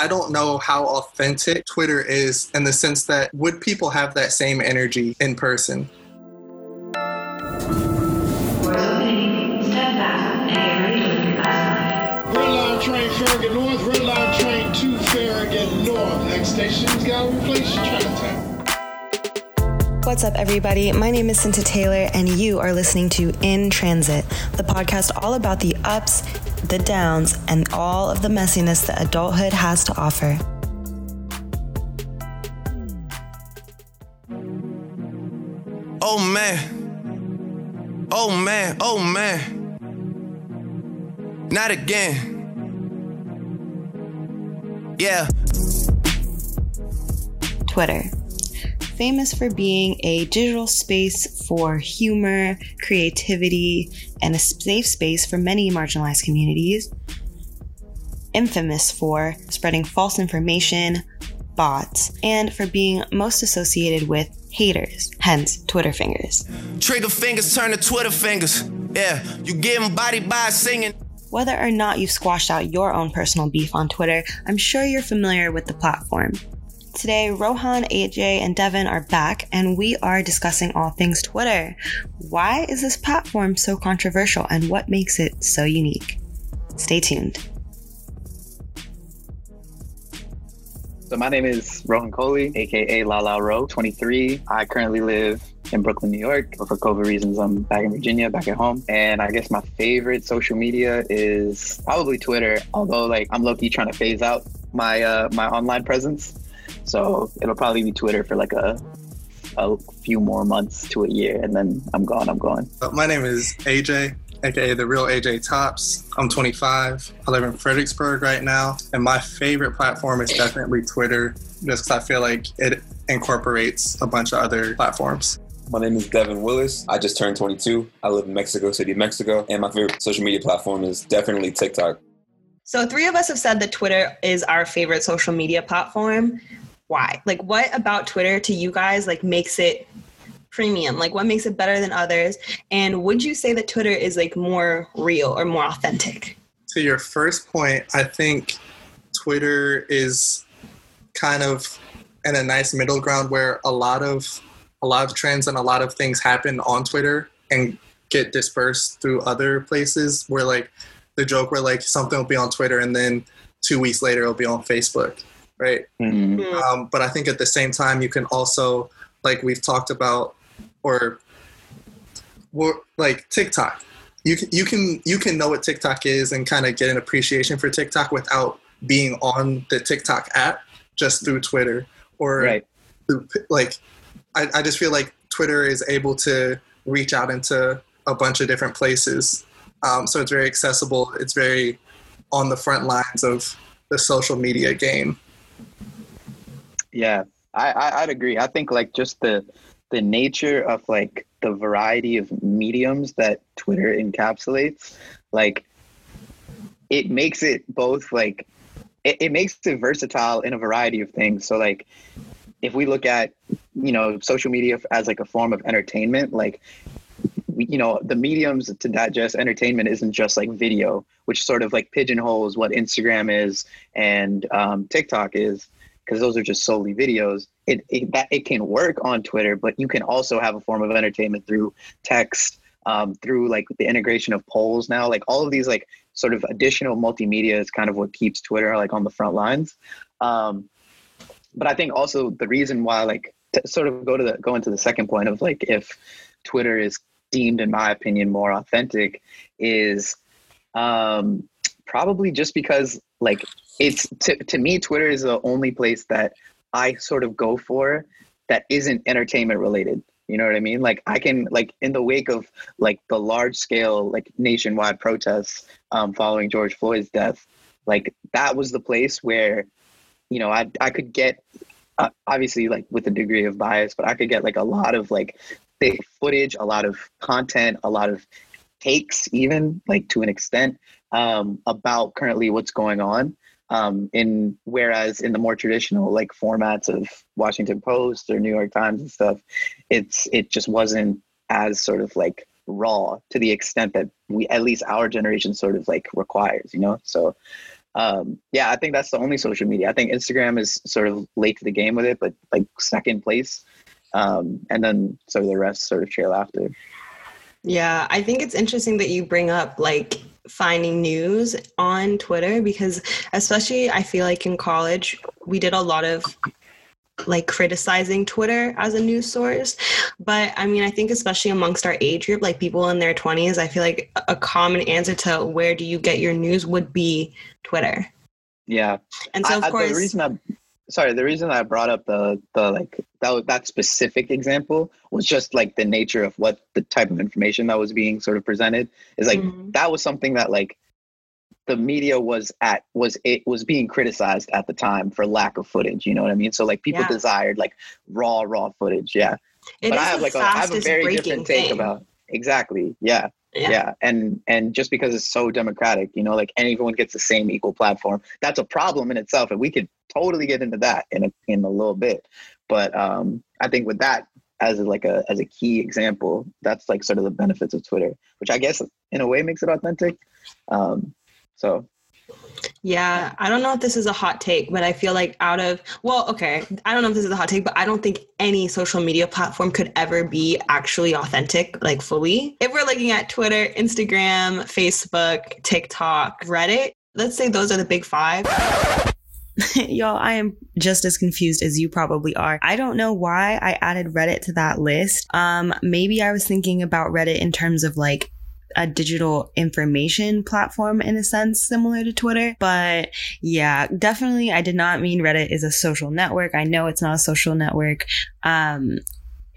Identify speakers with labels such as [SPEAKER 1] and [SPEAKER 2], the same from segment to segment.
[SPEAKER 1] I don't know how authentic Twitter is in the sense that would people have that same energy in person?
[SPEAKER 2] Train Farragut North, red line train to Farragut North. Next station's Gallery Place Chinatown.
[SPEAKER 3] What's up, everybody? My name is Cinta Taylor, and you are listening to In Transit, the podcast all about the ups, the downs, and all of the messiness that adulthood has to offer.
[SPEAKER 4] Oh man. Oh man. Oh man. Not again. Yeah.
[SPEAKER 3] Twitter. Famous for being a digital space for humor, creativity, and a safe space for many marginalized communities. Infamous for spreading false information, bots, and for being most associated with haters, hence Twitter fingers.
[SPEAKER 4] Trigger fingers turn to Twitter fingers. Yeah, you getting body by singing.
[SPEAKER 3] Whether or not you've squashed out your own personal beef on Twitter, I'm sure you're familiar with the platform. Today, Rohan, AJ, and Devin are back, and we are discussing all things Twitter. Why is this platform so controversial, and what makes it so unique? Stay tuned.
[SPEAKER 5] So my name is Rohan Kohli, aka Lala Ro, 23. I currently live in Brooklyn, New York. But for COVID reasons, I'm back in Virginia, back at home. And I guess my favorite social media is probably Twitter. Although like I'm low key trying to phase out my uh, my online presence, so it'll probably be Twitter for like a a few more months to a year, and then I'm gone. I'm gone.
[SPEAKER 1] Uh, My name is AJ, aka the real AJ Tops. I'm 25. I live in Fredericksburg right now, and my favorite platform is definitely Twitter, just because I feel like it incorporates a bunch of other platforms.
[SPEAKER 6] My name is Devin Willis. I just turned 22. I live in Mexico City, Mexico, and my favorite social media platform is definitely TikTok.
[SPEAKER 3] So, three of us have said that Twitter is our favorite social media platform. Why? Like, what about Twitter to you guys like makes it premium? Like, what makes it better than others? And would you say that Twitter is like more real or more authentic?
[SPEAKER 1] To your first point, I think Twitter is kind of in a nice middle ground where a lot of a lot of trends and a lot of things happen on Twitter and get dispersed through other places where like the joke where like something will be on Twitter and then two weeks later it'll be on Facebook, right? Um, but I think at the same time you can also like we've talked about or or like TikTok. You can you can you can know what TikTok is and kind of get an appreciation for TikTok without being on the TikTok app just through Twitter or
[SPEAKER 5] Right.
[SPEAKER 1] through, like I, I just feel like Twitter is able to reach out into a bunch of different places. Um, so it's very accessible. It's very on the front lines of the social media game.
[SPEAKER 5] Yeah, I, I I'd agree. I think like just the the nature of like the variety of mediums that Twitter encapsulates, like it makes it both like it, it makes it versatile in a variety of things. So like if we look at you know social media as like a form of entertainment, like you know the mediums to digest entertainment isn't just like video, which sort of like pigeonholes what Instagram is and um, TikTok is because those are just solely videos. It, it that it can work on Twitter, but you can also have a form of entertainment through text, um, through like the integration of polls now. Like all of these like sort of additional multimedia is kind of what keeps Twitter like on the front lines. Um, but I think also the reason why like to sort of go to the go into the second point of like if Twitter is deemed, in my opinion, more authentic is um, probably just because like it's to, to me twitter is the only place that i sort of go for that isn't entertainment related. You know what i mean? Like i can like in the wake of like the large scale like nationwide protests um, following george floyd's death like that was the place where you know i, I could get uh, obviously like with a degree of bias but i could get like a lot of like thick footage a lot of content a lot of takes even like to an extent um, about currently what's going on um, in whereas in the more traditional like formats of washington post or new york times and stuff it's it just wasn't as sort of like raw to the extent that we at least our generation sort of like requires you know so um, yeah, I think that's the only social media. I think Instagram is sort of late to the game with it, but like second place. Um, and then of the rest sort of trail after.
[SPEAKER 3] Yeah, I think it's interesting that you bring up like finding news on Twitter because, especially, I feel like in college, we did a lot of like criticizing Twitter as a news source. But I mean, I think especially amongst our age group, like people in their 20s, I feel like a common answer to where do you get your news would be Twitter.
[SPEAKER 5] Yeah.
[SPEAKER 3] And so, of
[SPEAKER 5] I,
[SPEAKER 3] course,
[SPEAKER 5] the reason I, sorry, the reason I brought up the the like that that specific example was just like the nature of what the type of information that was being sort of presented is like
[SPEAKER 3] Mhm.
[SPEAKER 5] that was something that like the media was at was it was being criticized at the time for lack of footage you know what i mean so like people
[SPEAKER 3] Yeah.
[SPEAKER 5] desired like raw raw footage yeah
[SPEAKER 3] it
[SPEAKER 5] but i have like a, I have a very different take
[SPEAKER 3] thing.
[SPEAKER 5] about exactly yeah
[SPEAKER 3] Yeah.
[SPEAKER 5] yeah. and and just because it's so democratic you know like anyone gets the same equal platform that's a problem in itself and we could totally get into that in a in a little bit but um i think with that as like a as a key example that's like sort of the benefits of twitter which i guess in a way makes it authentic um so
[SPEAKER 3] Yeah, I don't know if this is a hot take, but I feel like out of, well, okay, I don't know if this is a hot take, but I don't think any social media platform could ever be actually authentic, like fully. If we're looking at Twitter, Instagram, Facebook, TikTok, Reddit, let's say those are the big five. Y'all, I am just as confused as you probably are. I don't know why I added Reddit to that list. Um, maybe I was thinking about Reddit in terms of like a digital information platform in a sense similar to Twitter. But yeah, definitely I did not mean Reddit is a social network. I know it's not a social network. Um,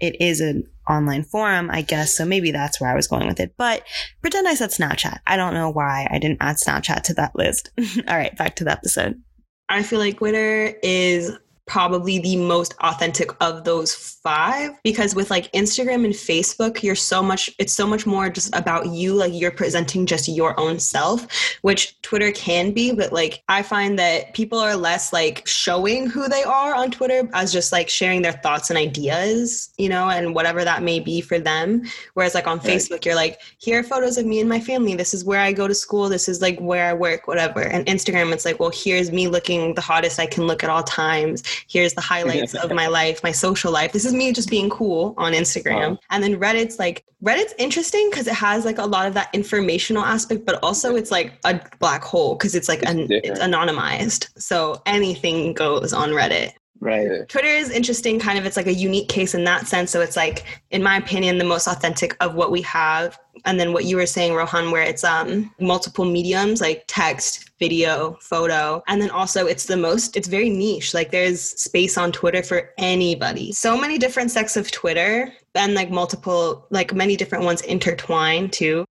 [SPEAKER 3] it is an online forum, I guess. So maybe that's where I was going with it. But pretend I said Snapchat. I don't know why I didn't add Snapchat to that list. All right, back to the episode. I feel like Twitter is probably the most authentic of those five because with like Instagram and Facebook, you're so much, it's so much more just about you. Like you're presenting just your own self, which Twitter can be. But like I find that people are less like showing who they are on Twitter as just like sharing their thoughts and ideas, you know, and whatever that may be for them. Whereas like on
[SPEAKER 5] Right.
[SPEAKER 3] Facebook, you're like, here are photos of me and my family. This is where I go to school. This is like where I work, whatever. And Instagram, it's like, well, here's me looking the hottest I can look at all times. Here's the highlights of my life, my social life. This is me just being cool on Instagram.
[SPEAKER 5] Wow.
[SPEAKER 3] And then Reddit's like, Reddit's interesting because it has like a lot of that informational aspect, but also it's like a black hole because it's like
[SPEAKER 6] It's
[SPEAKER 3] an, it's anonymized. So anything goes on Reddit.
[SPEAKER 5] right
[SPEAKER 3] Twitter is interesting, kind of. It's like a unique case in that sense. So it's like, in my opinion, the most authentic of what we have. And then what you were saying, Rohan, where it's um multiple mediums like text, video, photo, and then also it's the most. It's very niche. Like there's space on Twitter for anybody. So many different sects of Twitter, and like multiple, like many different ones intertwined too.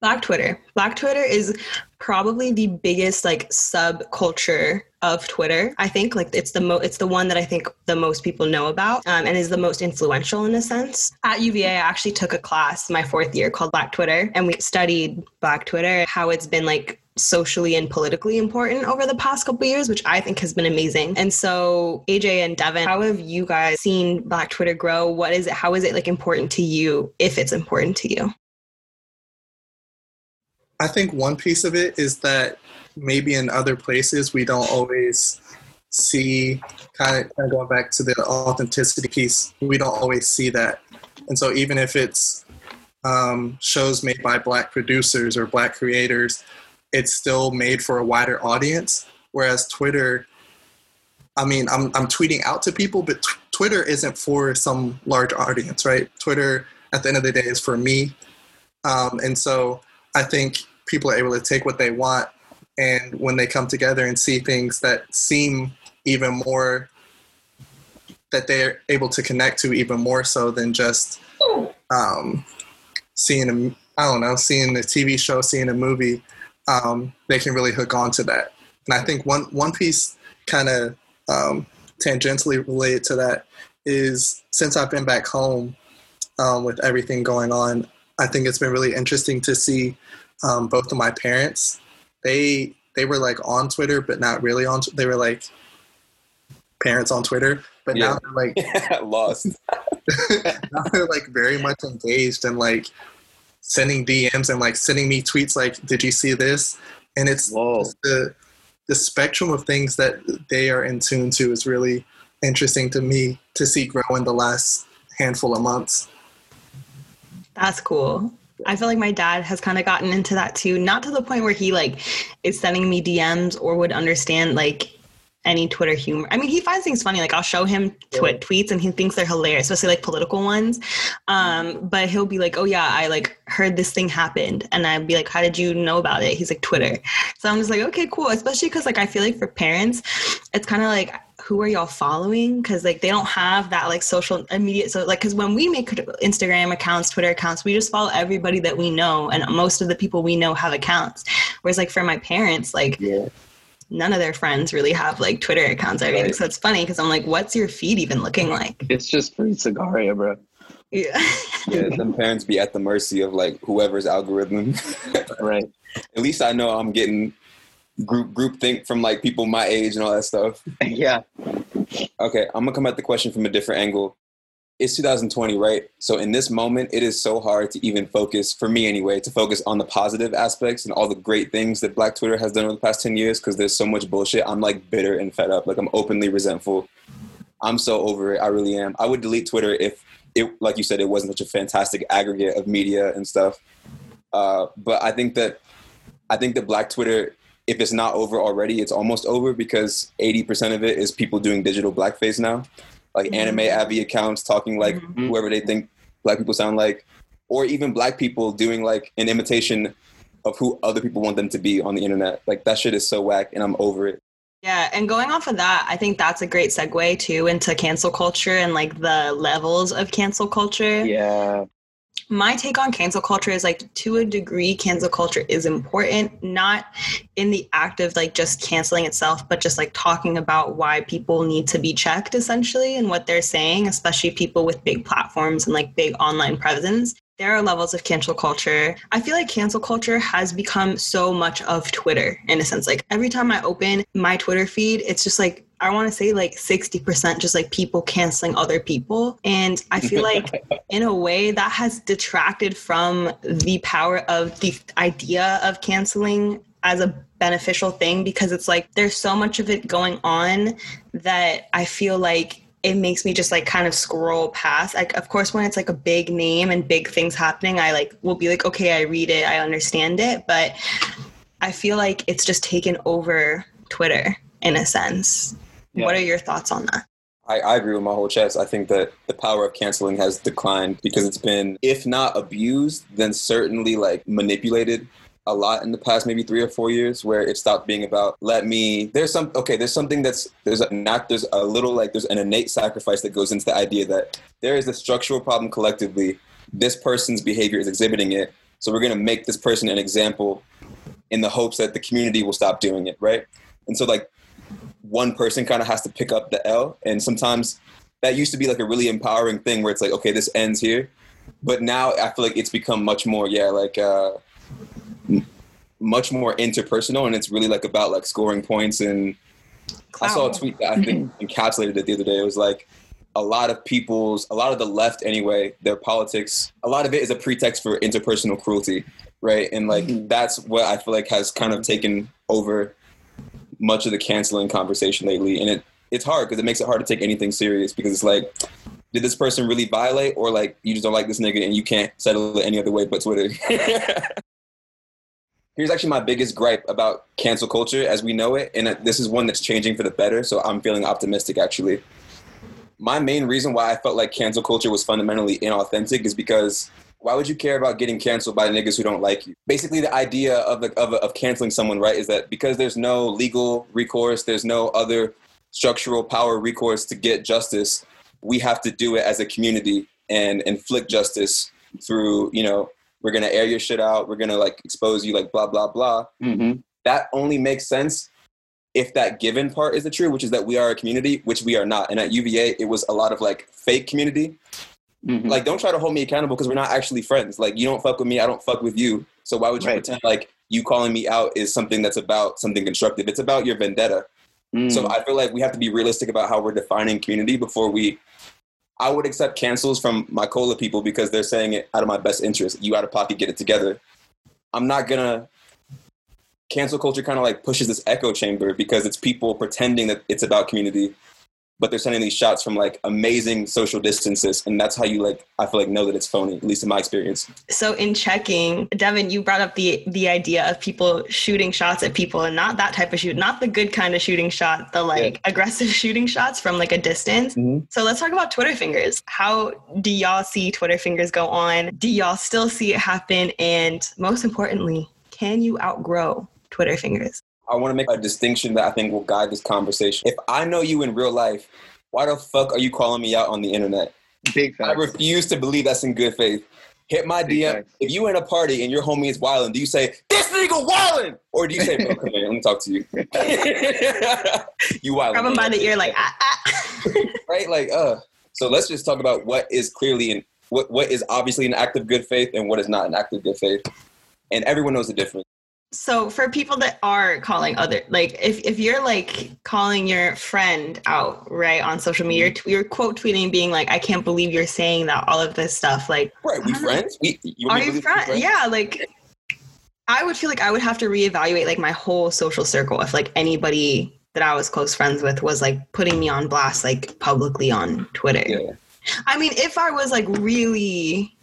[SPEAKER 3] Black Twitter. Black Twitter is probably the biggest like subculture of Twitter. I think like it's the mo it's the one that I think the most people know about um, and is the most influential in a sense. At UVA, I actually took a class my fourth year called Black Twitter, and we studied Black Twitter, how it's been like socially and politically important over the past couple years, which I think has been amazing. And so, AJ and Devin, how have you guys seen Black Twitter grow? What is it? How is it like important to you, if it's important to you?
[SPEAKER 1] I think one piece of it is that maybe in other places we don't always see kind of, kind of going back to the authenticity piece. We don't always see that, and so even if it's um, shows made by black producers or black creators, it's still made for a wider audience. Whereas Twitter, I mean, I'm I'm tweeting out to people, but t- Twitter isn't for some large audience, right? Twitter, at the end of the day, is for me, um, and so I think people are able to take what they want, and when they come together and see things that seem even more that they're able to connect to even more so than just um, seeing a I don't know seeing a TV show, seeing a movie, um, they can really hook on to that. And I think one one piece kind of um, tangentially related to that is since I've been back home um, with everything going on, I think it's been really interesting to see um, both of my parents. They they were like on Twitter, but not really on. They were like parents on Twitter, but now they're like
[SPEAKER 6] Lost.
[SPEAKER 1] now they're like very much engaged and like sending DMs and like sending me tweets like, "Did you see this?" And it's
[SPEAKER 5] Whoa.
[SPEAKER 1] the the spectrum of things that they are in tune to is really interesting to me to see grow in the last handful of months.
[SPEAKER 3] That's cool. I feel like my dad has kind of gotten into that too. Not to the point where he like is sending me DMs or would understand like any Twitter humor. I mean, he finds things funny. Like I'll show him twit tweets and he thinks they're hilarious, especially like political ones. Um, but he'll be like, "Oh yeah, I like heard this thing happened," and I'd be like, "How did you know about it?" He's like, "Twitter." So I'm just like, "Okay, cool." Especially because like I feel like for parents, it's kind of like who are y'all following because like they don't have that like social immediate so like because when we make instagram accounts twitter accounts we just follow everybody that we know and most of the people we know have accounts whereas like for my parents like
[SPEAKER 5] Yeah.
[SPEAKER 3] None of their friends really have like twitter accounts or anything
[SPEAKER 5] Right.
[SPEAKER 3] so it's funny because i'm like what's your feed even looking like
[SPEAKER 5] It's just free Cigaria, bro.
[SPEAKER 3] yeah
[SPEAKER 6] Yeah, them parents be at the mercy of like whoever's algorithm.
[SPEAKER 5] Right.
[SPEAKER 6] At least I know I'm getting group group think from like people my age and all that stuff.
[SPEAKER 5] yeah.
[SPEAKER 6] Okay, I'm gonna come at the question from a different angle. It's 2020, right? So in this moment, it is so hard to even focus, for me anyway, to focus on the positive aspects and all the great things that Black Twitter has done over the past 10 years because there's so much bullshit. I'm like bitter and fed up. Like I'm openly resentful. I'm so over it. I really am. I would delete Twitter if it, like you said, it wasn't such a fantastic aggregate of media and stuff. Uh, but I think that I think that Black Twitter, if it's not over already, it's almost over because 80% of it is people doing digital blackface now, like anime avi accounts talking like
[SPEAKER 5] Mhm.
[SPEAKER 6] whoever they think Black people sound like, or even Black people doing like an imitation of who other people want them to be on the internet. Like that shit is so whack, and I'm over it.
[SPEAKER 3] Yeah, and going off of that, I think that's a great segue too into cancel culture and like the levels of cancel culture.
[SPEAKER 5] Yeah.
[SPEAKER 3] My take on cancel culture is like to a degree cancel culture is important not in the act of like just canceling itself but just like talking about why people need to be checked essentially and what they're saying especially people with big platforms and like big online presence there are levels of cancel culture. I feel like cancel culture has become so much of Twitter in a sense. Like every time I open my Twitter feed, it's just like I want to say like 60% just like people canceling other people. And I feel like in a way that has detracted from the power of the idea of canceling as a beneficial thing because it's like there's so much of it going on that I feel like it makes me just like kind of scroll past. Like of course when it's like a big name and big things happening, I like will be like, okay, I read it, I understand it. But I feel like it's just taken over Twitter in a sense.
[SPEAKER 5] Yeah.
[SPEAKER 3] What are your thoughts on that?
[SPEAKER 6] I, I agree with my whole chest. I think that the power of canceling has declined because it's been, if not abused, then certainly like manipulated a lot in the past maybe three or four years where it stopped being about let me there's some okay there's something that's there's a not there's a little like there's an innate sacrifice that goes into the idea that there is a structural problem collectively this person's behavior is exhibiting it so we're going to make this person an example in the hopes that the community will stop doing it right and so like one person kind of has to pick up the L. And sometimes that used to be like a really empowering thing where it's like, okay, this ends here. But now I feel like it's become much more, yeah, like uh, m- much more interpersonal. And it's really like about like scoring points. And I saw a tweet that I think encapsulated it the other day. It was like, a lot of people's, a lot of the left anyway, their politics, a lot of it is a pretext for interpersonal cruelty, right? And like that's what I feel like has kind of taken over much of the canceling conversation lately, and it it's hard because it makes it hard to take anything serious because it's like, did this person really violate, or like you just don't like this nigga and you can't settle it any other way but Twitter? Here's actually my biggest gripe about cancel culture as we know it, and this is one that's changing for the better. So I'm feeling optimistic actually. My main reason why I felt like cancel culture was fundamentally inauthentic is because why would you care about getting canceled by niggas who don't like you? Basically, the idea of, the, of, of canceling someone, right, is that because there's no legal recourse, there's no other structural power recourse to get justice, we have to do it as a community and inflict justice through, you know, we're gonna air your shit out, we're gonna like expose you, like blah, blah, blah.
[SPEAKER 5] hmm
[SPEAKER 6] That only makes sense if that given part is the true, which is that we are a community, which we are not. And at UVA, it was a lot of like fake community
[SPEAKER 5] hmm
[SPEAKER 6] like don't try to hold me accountable because we're not actually friends. Like you don't fuck with me i don't fuck with you. So why would you
[SPEAKER 5] Right.
[SPEAKER 6] pretend like you calling me out is something that's about something constructive? It's about your vendetta.
[SPEAKER 5] Mm.
[SPEAKER 6] so i feel like we have to be realistic about how we're defining community before we i would accept cancels from my cola people because they're saying it out of my best interest. You out of pocket get it together. I'm not gonna cancel culture kind of like pushes this echo chamber because it's people pretending that it's about community, but they're sending these shots from like amazing social distances, and that's how you like I feel like know that it's phony, at least in my experience.
[SPEAKER 3] So in checking, Devin, you brought up the the idea of people shooting shots at people and not that type of shoot, not the good kind of shooting shot, the like aggressive shooting shots from like a distance.
[SPEAKER 6] Mhm.
[SPEAKER 3] So let's talk about Twitter fingers. How do y'all see Twitter fingers go on? Do y'all still see it happen? And most importantly, can you outgrow Twitter fingers?
[SPEAKER 6] I want to make a distinction that I think will guide this conversation. If I know you in real life, why the fuck are you calling me out on the internet?
[SPEAKER 5] Big
[SPEAKER 6] I refuse to believe that's in good faith. Hit my
[SPEAKER 5] Big
[SPEAKER 6] DM.
[SPEAKER 5] facts.
[SPEAKER 6] If you in a party and your homie is wilding, do you say, this nigga wilding? Or do you say, bro, come here, let me talk to you. you wilding.
[SPEAKER 3] Grab them by the ear, like ah, ah.
[SPEAKER 6] right? Like, uh. So let's just talk about what is clearly in what what is obviously an act of good faith and what is not an act of good faith. And everyone knows the difference.
[SPEAKER 3] So for people that are calling other like if, if you're like calling your friend out right on social media mm-hmm. you're, t- you're quote tweeting being like I can't believe you're saying that all of this stuff like
[SPEAKER 6] Right? We
[SPEAKER 3] know.
[SPEAKER 6] friends? We you
[SPEAKER 3] are you
[SPEAKER 6] believe we're
[SPEAKER 3] yeah like I would feel like I would have to reevaluate like my whole social circle if like anybody that I was close friends with was like putting me on blast like publicly on Twitter.
[SPEAKER 6] Yeah.
[SPEAKER 3] I mean, if I was like really,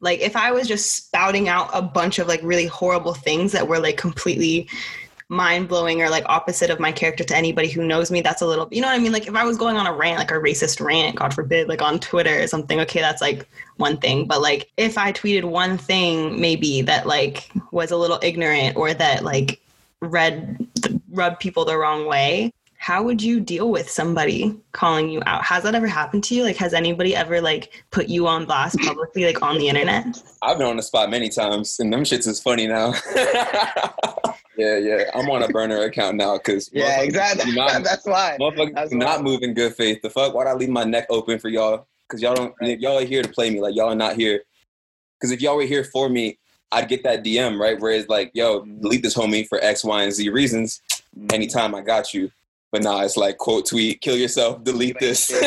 [SPEAKER 3] like, if I was just spouting out a bunch of like really horrible things that were like completely mind blowing or like opposite of my character to anybody who knows me, that's a little, you know what I mean? Like, if I was going on a rant, like a racist rant, God forbid, like on Twitter or something, okay, that's like one thing. But like, if I tweeted one thing maybe that like was a little ignorant or that like read, rubbed people the wrong way, how would you deal with somebody calling you out has that ever happened to you like has anybody ever like put you on blast publicly like on the internet
[SPEAKER 6] I've been on the spot many times, and them shits is funny now. yeah, yeah. I'm on a burner account now because
[SPEAKER 5] Yeah, exactly.
[SPEAKER 6] Not,
[SPEAKER 5] That's why.
[SPEAKER 6] motherfuckers
[SPEAKER 5] That's
[SPEAKER 6] not
[SPEAKER 5] why.
[SPEAKER 6] move good faith. The fuck? Why'd I leave my neck open for y'all? Because y'all don't. Y'all are here to play me. Like y'all are not here. Because if y'all were here for me, I'd get that DM right where it's like, "Yo, delete this homie for X, Y, and Z reasons." Mm-hmm. Anytime I got you. But nah, it's like quote tweet, kill yourself, delete this.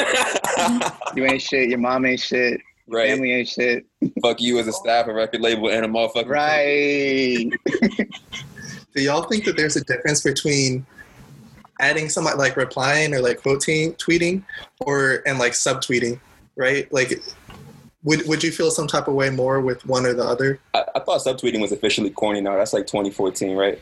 [SPEAKER 5] You ain't shit. Your mom ain't shit.
[SPEAKER 6] right.
[SPEAKER 5] Family ain't shit.
[SPEAKER 6] Fuck you as a staff, a record label, and a motherfucker.
[SPEAKER 5] Right.
[SPEAKER 1] Do y'all think that there's a difference between adding somebody like replying or like quoting tweeting or and like subtweeting, right? Like would would you feel some type of way more with one or the other?
[SPEAKER 6] I, I thought subtweeting was officially corny now. That's like 2014, right?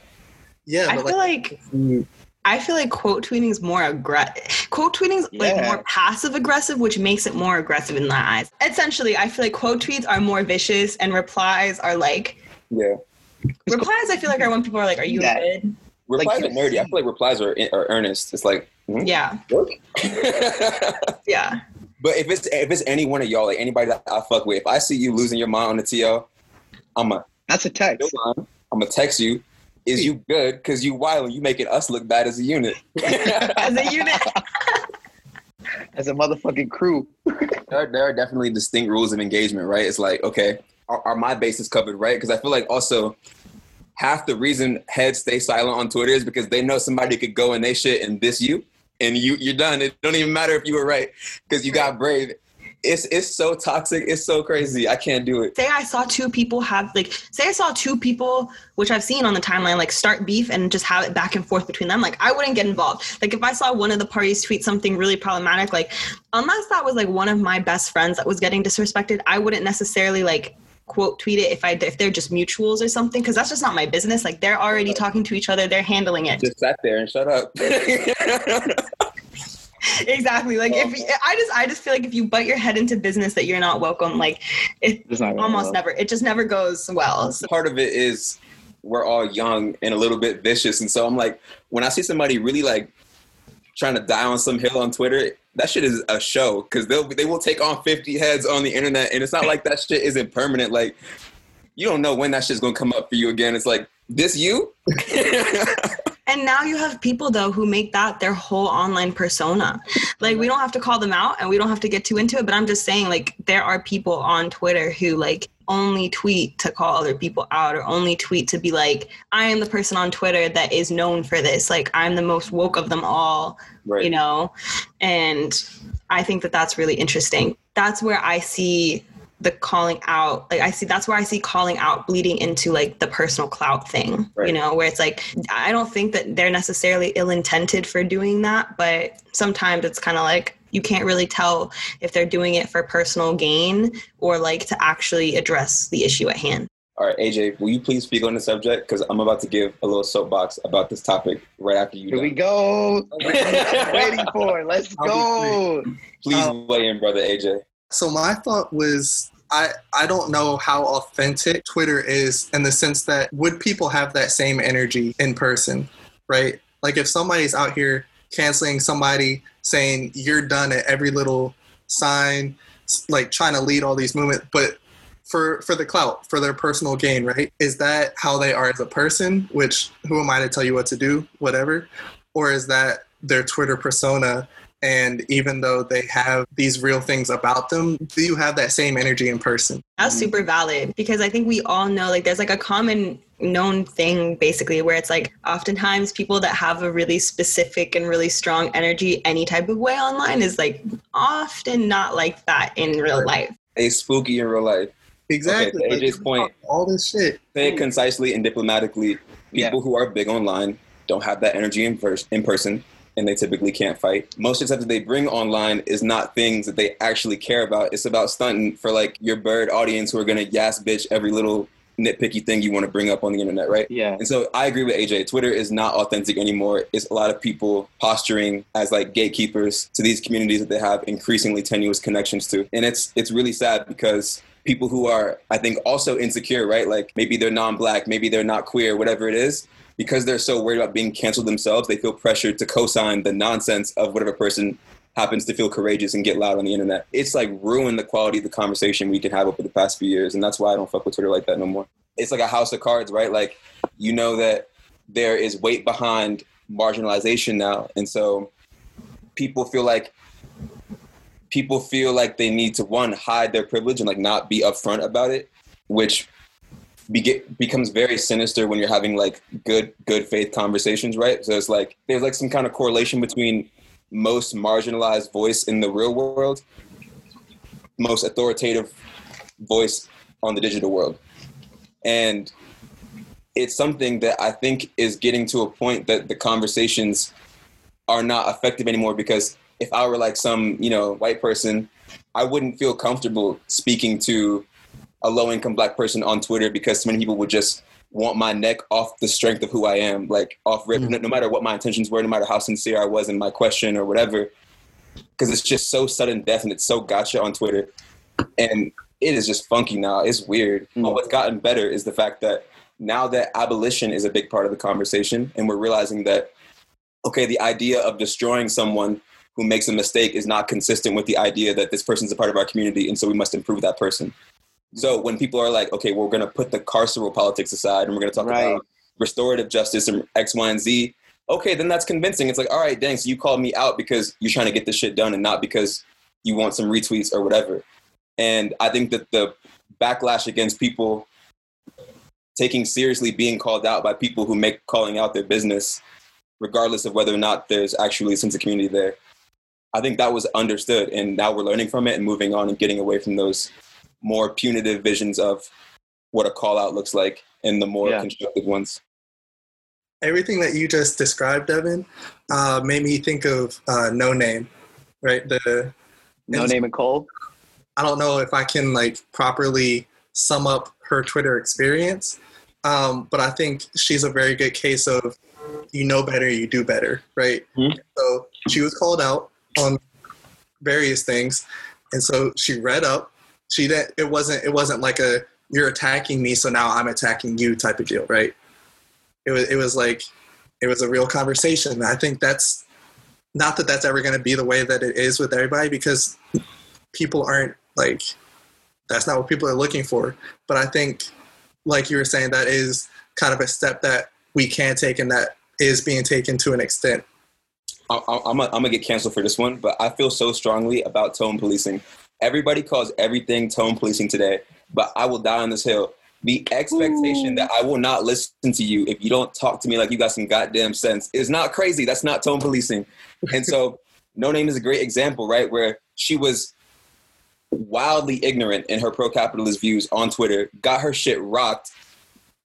[SPEAKER 1] Yeah,
[SPEAKER 3] i
[SPEAKER 1] but
[SPEAKER 3] feel
[SPEAKER 1] like,
[SPEAKER 3] like
[SPEAKER 1] mm,
[SPEAKER 3] i feel like quote tweeting is more aggressive quote tweeting is like more passive aggressive which makes it more aggressive in my eyes essentially i feel like quote tweets are more vicious and replies are like
[SPEAKER 6] Yeah.
[SPEAKER 3] replies i feel like are when people are like are you
[SPEAKER 5] Yeah.
[SPEAKER 3] good
[SPEAKER 6] Replies
[SPEAKER 5] Like,
[SPEAKER 6] are nerdy. I feel like replies are, are earnest. It's like, hmm?
[SPEAKER 3] yeah
[SPEAKER 6] but if it's if it's any one of y'all, like anybody that I fuck with, if I see you losing your mind on the TL, I'm a
[SPEAKER 5] That's a text.
[SPEAKER 6] I'm gonna text you. Is you good? Because you wild and you making us look bad as a unit.
[SPEAKER 3] as a unit
[SPEAKER 5] As a motherfucking crew.
[SPEAKER 6] there, are, there are definitely distinct rules of engagement, right? It's like, okay, are, are my bases covered, right? Because I feel like also half the reason heads stay silent on Twitter is because they know somebody could go and they shit and diss you, and you you're done. It don't even matter if you were right because you got brave. It's it's so toxic. It's so crazy. I can't do it.
[SPEAKER 3] say I saw two people have like say I saw two people which I've seen on the timeline like start beef and just have it back and forth between them like I wouldn't get involved like if I saw one of the parties tweet something really problematic like unless that was like one of my best friends that was getting disrespected I wouldn't necessarily like quote tweet it if I if they're just mutuals or something because that's just not my business like they're already talking to each other they're handling it
[SPEAKER 6] Just sat there and shut up.
[SPEAKER 3] exactly like if I just I just feel like if you butt your head into business that you're not welcome like it
[SPEAKER 5] It's not
[SPEAKER 3] almost
[SPEAKER 5] work.
[SPEAKER 3] never it just never goes well so,
[SPEAKER 6] part of it is we're all young and a little bit vicious. And so I'm like, when I see somebody really like trying to die on some hill on Twitter, that shit is a show because they'll they will take on 50 heads on the internet, and it's not like that shit isn't permanent. Like you don't know when that shit's gonna come up for you again. It's like this you.
[SPEAKER 3] And now you have people though who make that their whole online persona. Like we don't have to call them out and we don't have to get too into it, but I'm just saying like there are people on Twitter who like only tweet to call other people out or only tweet to be like I am the person on Twitter that is known for this. Like I'm the most woke of them all,
[SPEAKER 6] right.
[SPEAKER 3] you know. And I think that that's really interesting. That's where I see the calling out like i see that's where i see calling out bleeding into like the personal clout thing
[SPEAKER 6] Right.
[SPEAKER 3] you know where it's like i don't think that they're necessarily ill-intended for doing that but sometimes it's kind of like you can't really tell if they're doing it for personal gain or like to actually address the issue at hand
[SPEAKER 6] All right, AJ, will you please speak on the subject? Because I'm about to give a little soapbox about this topic right after you.
[SPEAKER 5] Here we go. Waiting for it. Let's go.
[SPEAKER 6] Please
[SPEAKER 1] Um,
[SPEAKER 6] weigh in, brother AJ.
[SPEAKER 1] So my thought was I I don't know how authentic Twitter is in the sense that would people have that same energy in person, right? Like if somebody's out here canceling somebody saying you're done at every little sign, like trying to lead all these movements, but for for the clout, for their personal gain, right? Is that how they are as a person? Which who am I to tell you what to do, whatever? Or is that their Twitter persona and even though they have these real things about them, do you have that same energy in person?
[SPEAKER 3] That's super valid because I think we all know like there's like a common known thing basically where it's like oftentimes people that have a really specific and really strong energy any type of way online is like often not like that in real life.
[SPEAKER 6] A spooky in real life.
[SPEAKER 1] Exactly.
[SPEAKER 6] Okay, to
[SPEAKER 1] Like,
[SPEAKER 6] AJ's point.
[SPEAKER 1] all this shit.
[SPEAKER 6] Say it concisely and diplomatically.
[SPEAKER 5] Yeah.
[SPEAKER 6] People who are big online don't have that energy in, pers- in person, and they typically can't fight. Most of the stuff that they bring online is not things that they actually care about. It's about stunting for like your bird audience who are gonna yas bitch every little nitpicky thing you want to bring up on the internet, right?
[SPEAKER 5] Yeah.
[SPEAKER 6] And so I agree with AJ. Twitter is not authentic anymore. It's a lot of people posturing as like gatekeepers to these communities that they have increasingly tenuous connections to. And it's it's really sad because people who are I think also insecure, right? Like maybe they're non-black, maybe they're not queer, whatever it is, because they're so worried about being canceled themselves, they feel pressured to co-sign the nonsense of whatever person happens to feel courageous and get loud on the internet. It's like ruined the quality of the conversation we can have over the past few years, and that's why I don't fuck with Twitter like that no more. It's like a house of cards, right? Like you know that there is weight behind marginalization now, and so people feel like people feel like they need to one hide their privilege and like not be upfront about it, which be- becomes very sinister when you're having like good good faith conversations, right? So it's like there's like some kind of correlation between most marginalized voice in the real world, most authoritative voice on the digital world. And it's something that I think is getting to a point that the conversations are not effective anymore because if I were like some, you know, white person, I wouldn't feel comfortable speaking to a low income black person on Twitter because so many people would just want my neck off the strength of who I am, like off rip, mm. no, no matter what my intentions were, no matter how sincere I was in my question or whatever. Because it's just so sudden death and it's so gotcha on Twitter. And it is just funky now. It's weird. But mm. what's gotten better is the fact that now that abolition is a big part of the conversation, and we're realizing that, okay, the idea of destroying someone who makes a mistake is not consistent with the idea that this person's a part of our community, and so we must improve that person. So when people are like, okay, we're going to put the carceral politics aside and we're going to talk
[SPEAKER 5] Right.
[SPEAKER 6] about restorative justice and X, Y, and Z, okay, then that's convincing. It's like, all right, dang, so you called me out because you're trying to get this shit done and not because you want some retweets or whatever. And I think that the backlash against people taking seriously being called out by people who make calling out their business, regardless of whether or not there's actually a sense of community there. I think that was understood, and now we're learning from it and moving on and getting away from those more punitive visions of what a call out looks like and the more
[SPEAKER 5] Yeah.
[SPEAKER 6] constructive ones.
[SPEAKER 1] Everything that you just described, Devin, uh, made me think of uh, Noname, right? The
[SPEAKER 5] Noname and Cole.
[SPEAKER 1] I don't know if I can like properly sum up her Twitter experience, um, but I think she's a very good case of you know better, you do better, right?
[SPEAKER 6] Mhm.
[SPEAKER 1] So she was called out on various things, and so she read up. She didn't. It wasn't. It wasn't like a you're attacking me, so now I'm attacking you type of deal, right? It was. It was like it was a real conversation. I think that's not that that's ever going to be the way that it is with everybody because people aren't like that's not what people are looking for but i think like you were saying that is kind of a step that we can take and that is being taken to an extent
[SPEAKER 6] I, going to get canceled for this one, but I feel so strongly about tone policing. Everybody calls everything tone policing today, but I will die on this hill. The expectation that I will not listen to you if you don't talk to me like you got some goddamn sense is not crazy. That's not tone policing. And so, Noname is a great example, right? Where she was wildly ignorant in her pro-capitalist views on Twitter, got her shit rocked,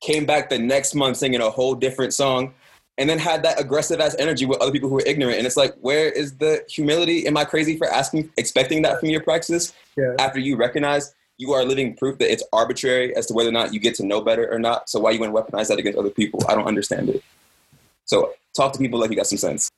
[SPEAKER 6] came back the next month singing a whole different song, and then had that aggressive ass energy with other people who were ignorant. And it's like, where is the humility? Am I crazy for asking, expecting that from your praxis
[SPEAKER 1] Yeah.
[SPEAKER 6] after you recognize you are living proof that it's arbitrary as to whether or not you get to know better or not? So why you want to weaponize that against other people? I don't understand it. So talk to people like you got some sense.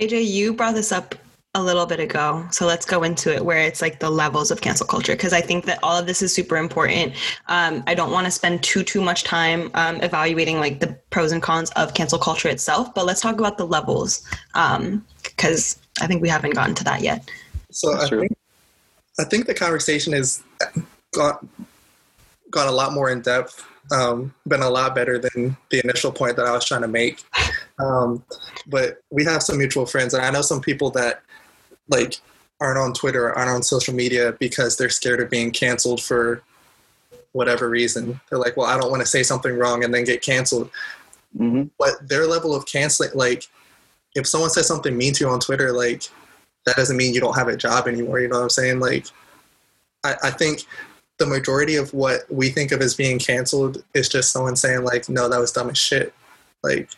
[SPEAKER 3] AJ, you brought this up a little bit ago. So let's go into it where it's like the levels of cancel culture because I think that all of this is super important. Um, I don't want to spend too too much time um, evaluating like the pros and cons of cancel culture itself, but let's talk about the levels because I think we haven't gotten to that yet.
[SPEAKER 1] So I
[SPEAKER 5] true.
[SPEAKER 1] think I think the conversation has got got a lot more in depth, um, been a lot better than the initial point that I was trying to make. Um, but we have some mutual friends, and I know some people that like aren't on Twitter, aren't on social media because they're scared of being canceled for whatever reason. They're like, well, I don't want to say something wrong and then get canceled.
[SPEAKER 5] hmm
[SPEAKER 1] But their level of canceling, like, if someone says something mean to you on Twitter, like, that doesn't mean you don't have a job anymore. You know what I'm saying? Like, I, I think the majority of what we think of as being canceled is just someone saying, like, no, that was dumb as shit. Like,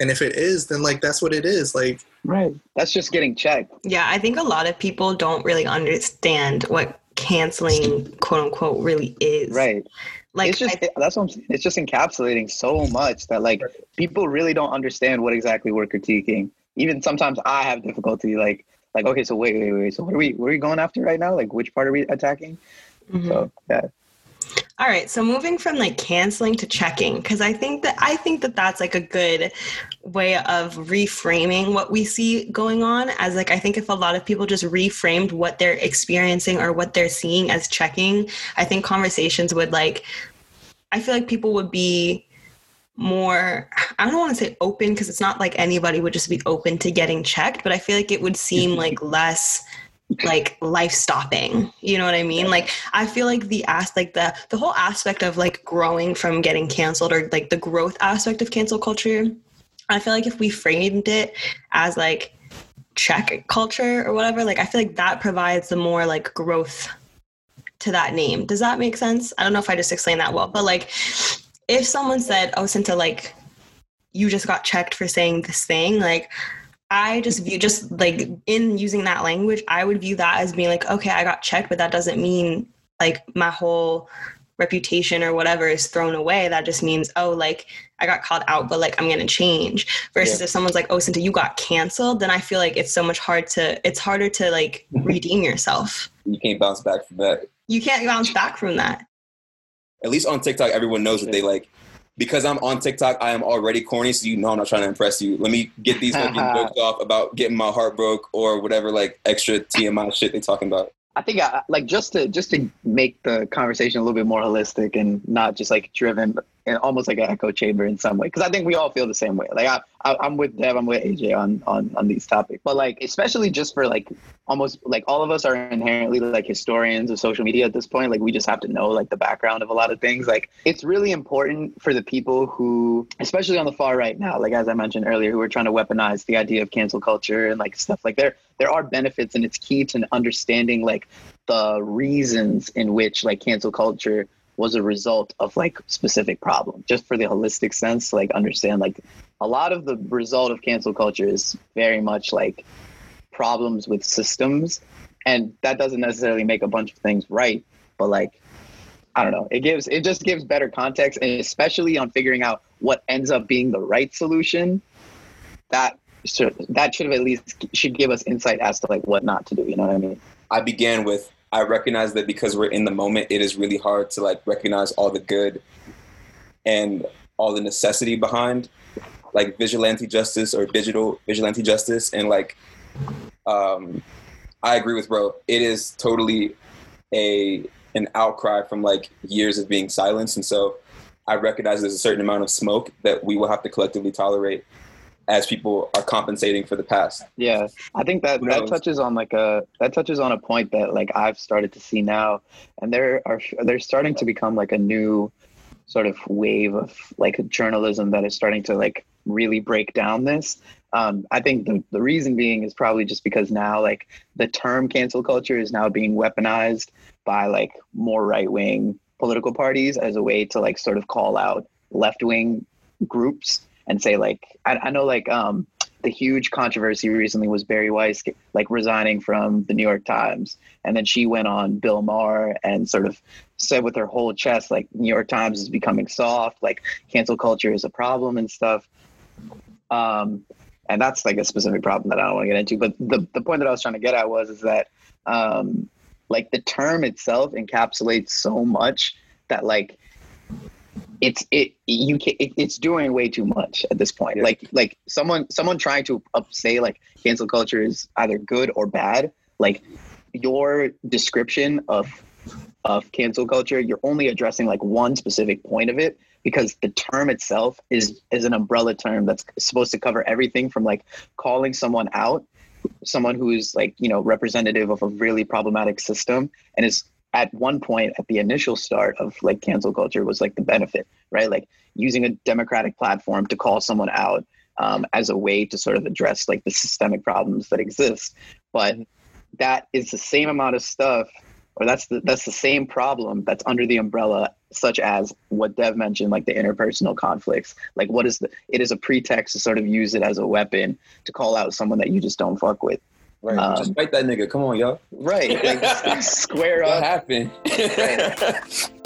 [SPEAKER 1] and if it is, then, like, that's what it is. Like,
[SPEAKER 5] Right. That's just getting checked.
[SPEAKER 3] Yeah, I think a lot of people don't really understand what canceling quote unquote really is.
[SPEAKER 5] Right.
[SPEAKER 3] Like
[SPEAKER 5] it's just
[SPEAKER 3] I-
[SPEAKER 5] that's what I'm saying. It's just encapsulating so much that like people really don't understand what exactly we're critiquing. Even sometimes I have difficulty like like okay, so wait, wait, wait. So what are we what are we going after right now? Like which part are we attacking?
[SPEAKER 3] Mhm.
[SPEAKER 5] So yeah.
[SPEAKER 3] All right, so moving from like canceling to checking because I think that I think that that's like a good way of reframing what we see going on as like I think if a lot of people just reframed what they're experiencing or what they're seeing as checking, I think conversations would like I feel like people would be more I don't want to say open because it's not like anybody would just be open to getting checked, but I feel like it would seem mm-hmm. like less like life stopping. You know what I mean? Like I feel like the as like the the whole aspect of like growing from getting canceled or like the growth aspect of cancel culture. I feel like if we framed it as like check culture or whatever, like I feel like that provides the more like growth to that name. Does that make sense? I don't know if I just explained that well, but like if someone said, "Oh, Cinta, like you just got checked for saying this thing," like I just view just like in using that language, I would view that as being like, okay, I got checked, but that doesn't mean like my whole reputation or whatever is thrown away. That just means, oh, like I got called out, but like I'm gonna change. Versus
[SPEAKER 6] Yeah.
[SPEAKER 3] if someone's like, oh, Cinta, you got canceled, then I feel like it's so much hard to it's harder to like mm-hmm. redeem yourself.
[SPEAKER 6] You can't bounce back from that.
[SPEAKER 3] You can't bounce back from that.
[SPEAKER 6] At least on TikTok, everyone knows that they like. Because I'm on TikTok, I am already corny, so you know I'm not trying to impress you. Let me get these fucking jokes off about getting my heart broke or whatever, like extra TMI shit they talking about.
[SPEAKER 5] I think I, like just to just to make the conversation a little bit more holistic and not just like driven and almost like an echo chamber in some way because I think we all feel the same way. Like I, I I'm with Dev, I'm with AJ on on on these topics, but like especially just for like almost like all of us are inherently like historians of social media at this point. Like we just have to know like the background of a lot of things. Like it's really important for the people who, especially on the far right now, like as I mentioned earlier, who are trying to weaponize the idea of cancel culture and like stuff like there there are benefits and it's key to understanding like the reasons in which like cancel culture was a result of like specific problem just for the holistic sense like understand like a lot of the result of cancel culture is very much like problems with systems and that doesn't necessarily make a bunch of things right but like i don't know it gives it just gives better context and especially on figuring out what ends up being the right solution that should that should have at least should give us insight as to like what not to do you know what i mean?
[SPEAKER 6] I began with I recognize that because we're in the moment, it is really hard to like recognize all the good and all the necessity behind like vigilante justice or digital vigilante justice. And like um I agree with bro. It is totally a an outcry from like years of being silenced. And so I recognize there's a certain amount of smoke that we will have to collectively tolerate as people are compensating for the past.
[SPEAKER 5] Yeah, I think that that touches on like a that touches on a point that like I've started to see now, and there are there's starting to become like a new sort of wave of like journalism that is starting to like really break down this, Um, I think the, the reason being is probably just because now like the term cancel culture is now being weaponized by like more right wing political parties as a way to like sort of call out left wing groups and say like I, I know like um the huge controversy recently was Bari Weiss like resigning from the New York Times, and then she went on Bill Maher and sort of said with her whole chest like New York Times is becoming soft, like cancel culture is a problem and stuff. Um, and that's like a specific problem that I don't want to get into. But the the point that I was trying to get at was is that um, like the term itself encapsulates so much that like it's it you can it, it's doing way too much at this point. Yeah. Like like someone someone trying to up, say like cancel culture is either good or bad. Like your description of of cancel culture, you're only addressing like one specific point of it because the term itself is is an umbrella term that's supposed to cover everything from like calling someone out someone who is like you know representative of a really problematic system and is at one point at the initial start of like cancel culture was like the benefit, right? Like using a democratic platform to call someone out um, as a way to sort of address like the systemic problems that exist. But that is the same amount of stuff, or that's the that's the same problem that's under the umbrella, such as what Dev mentioned, like the interpersonal conflicts. Like what is the it is a pretext to sort of use it as a weapon to call out someone that you just don't fuck with.
[SPEAKER 6] Right. Um, Just fight that nigga. Come on, y'all.
[SPEAKER 5] Right. Like, square up.
[SPEAKER 6] What happened?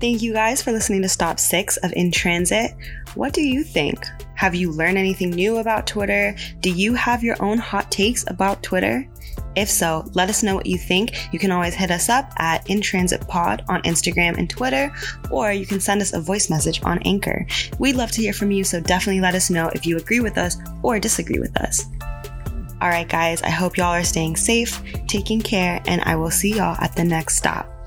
[SPEAKER 3] Thank you guys for listening to Stop 6 of In Transit. What do you think? Have you learned anything new about Twitter? Do you have your own hot takes about Twitter? If so, let us know what you think. You can always hit us up at In Transit Pod on Instagram and Twitter, or you can send us a voice message on Anchor. We'd love to hear from you, so definitely let us know if you agree with us or disagree with us. All right, guys, I hope y'all are staying safe, taking care, and I will see y'all at the next stop.